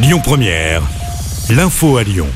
Lyon Première, l'info à Lyon.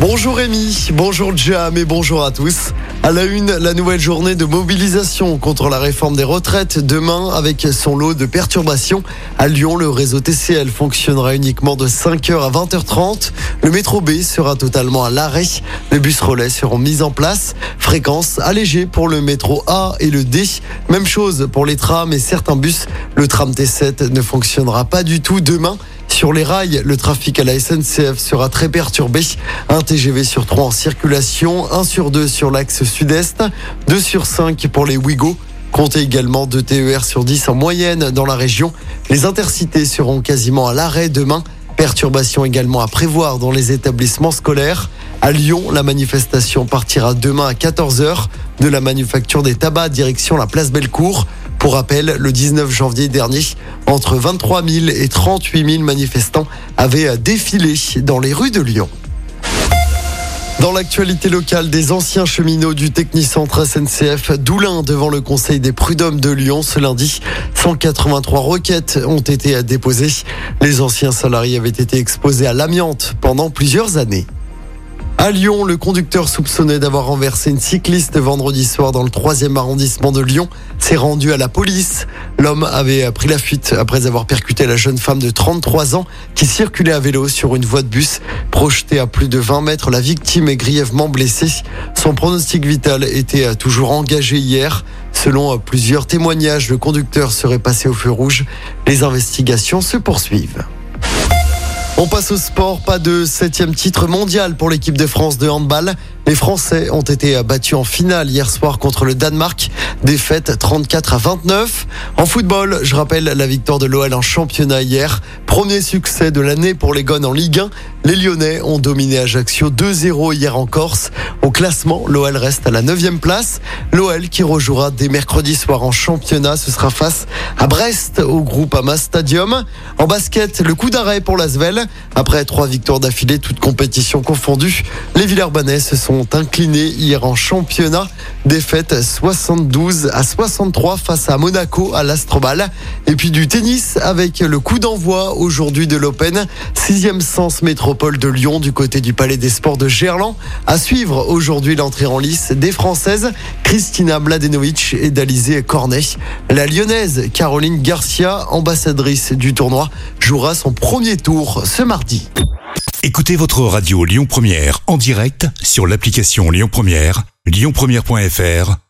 Bonjour Rémi, bonjour Jam et bonjour à tous. À la une, la nouvelle journée de mobilisation contre la réforme des retraites demain avec son lot de perturbations. À Lyon, le réseau TCL fonctionnera uniquement de 5h à 20h30. Le métro B sera totalement à l'arrêt. Les bus relais seront mis en place. Fréquence allégée pour le métro A et le D. Même chose pour les trams et certains bus. Le tram T7 ne fonctionnera pas du tout demain. Sur les rails, le trafic à la SNCF sera très perturbé. Un TGV sur 3 en circulation, 1 sur 2 sur l'axe sud-est, 2 sur 5 pour les Ouigo. Comptez également 2 TER sur 10 en moyenne dans la région. Les intercités seront quasiment à l'arrêt demain. Perturbations également à prévoir dans les établissements scolaires. À Lyon, la manifestation partira demain à 14h de la manufacture des tabacs direction la place Bellecour. Pour rappel, le 19 janvier dernier, entre 23 000 et 38 000 manifestants avaient défilé dans les rues de Lyon. Dans l'actualité locale, des anciens cheminots du Technicentre SNCF d'Oulin devant le Conseil des prud'hommes de Lyon ce lundi. 183 requêtes ont été déposées. Les anciens salariés avaient été exposés à l'amiante pendant plusieurs années. À Lyon, le conducteur soupçonné d'avoir renversé une cycliste vendredi soir dans le 3e arrondissement de Lyon s'est rendu à la police. L'homme avait pris la fuite après avoir percuté la jeune femme de 33 ans qui circulait à vélo sur une voie de bus. Projetée à plus de 20 mètres, la victime est grièvement blessée. Son pronostic vital était toujours engagé hier. Selon plusieurs témoignages, le conducteur serait passé au feu rouge. Les investigations se poursuivent. On passe au sport, pas de septième titre mondial pour l'équipe de France de handball. Les Français ont été battus en finale hier soir contre le Danemark. Défaite 34 à 29. En football, je rappelle la victoire de l'OL en championnat hier. Premier succès de l'année pour les Gones en Ligue 1. Les Lyonnais ont dominé Ajaccio 2-0 hier en Corse. Au classement, l'OL reste à la 9 place. L'OL qui rejouera dès mercredi soir en championnat, ce sera face à Brest au groupe Ama Stadium. En basket, le coup d'arrêt pour l'Asvel. Après trois victoires d'affilée, toutes compétitions confondues, les Villers-Banais se sont inclinés hier en championnat. Défaite 72 à 63 face à Monaco à l'Astrobal. Et puis du tennis avec le coup d'envoi aujourd'hui de l'Open. Sixième sens métropole de Lyon du côté du Palais des Sports de Gerland. À suivre aujourd'hui l'entrée en lice des Françaises Christina Mladenovic et d'Alizé Cornet. La Lyonnaise Caroline Garcia, ambassadrice du tournoi, jouera son premier tour ce mardi. Écoutez votre radio Lyon Première en direct sur l'application Lyon Première, lyonpremière.fr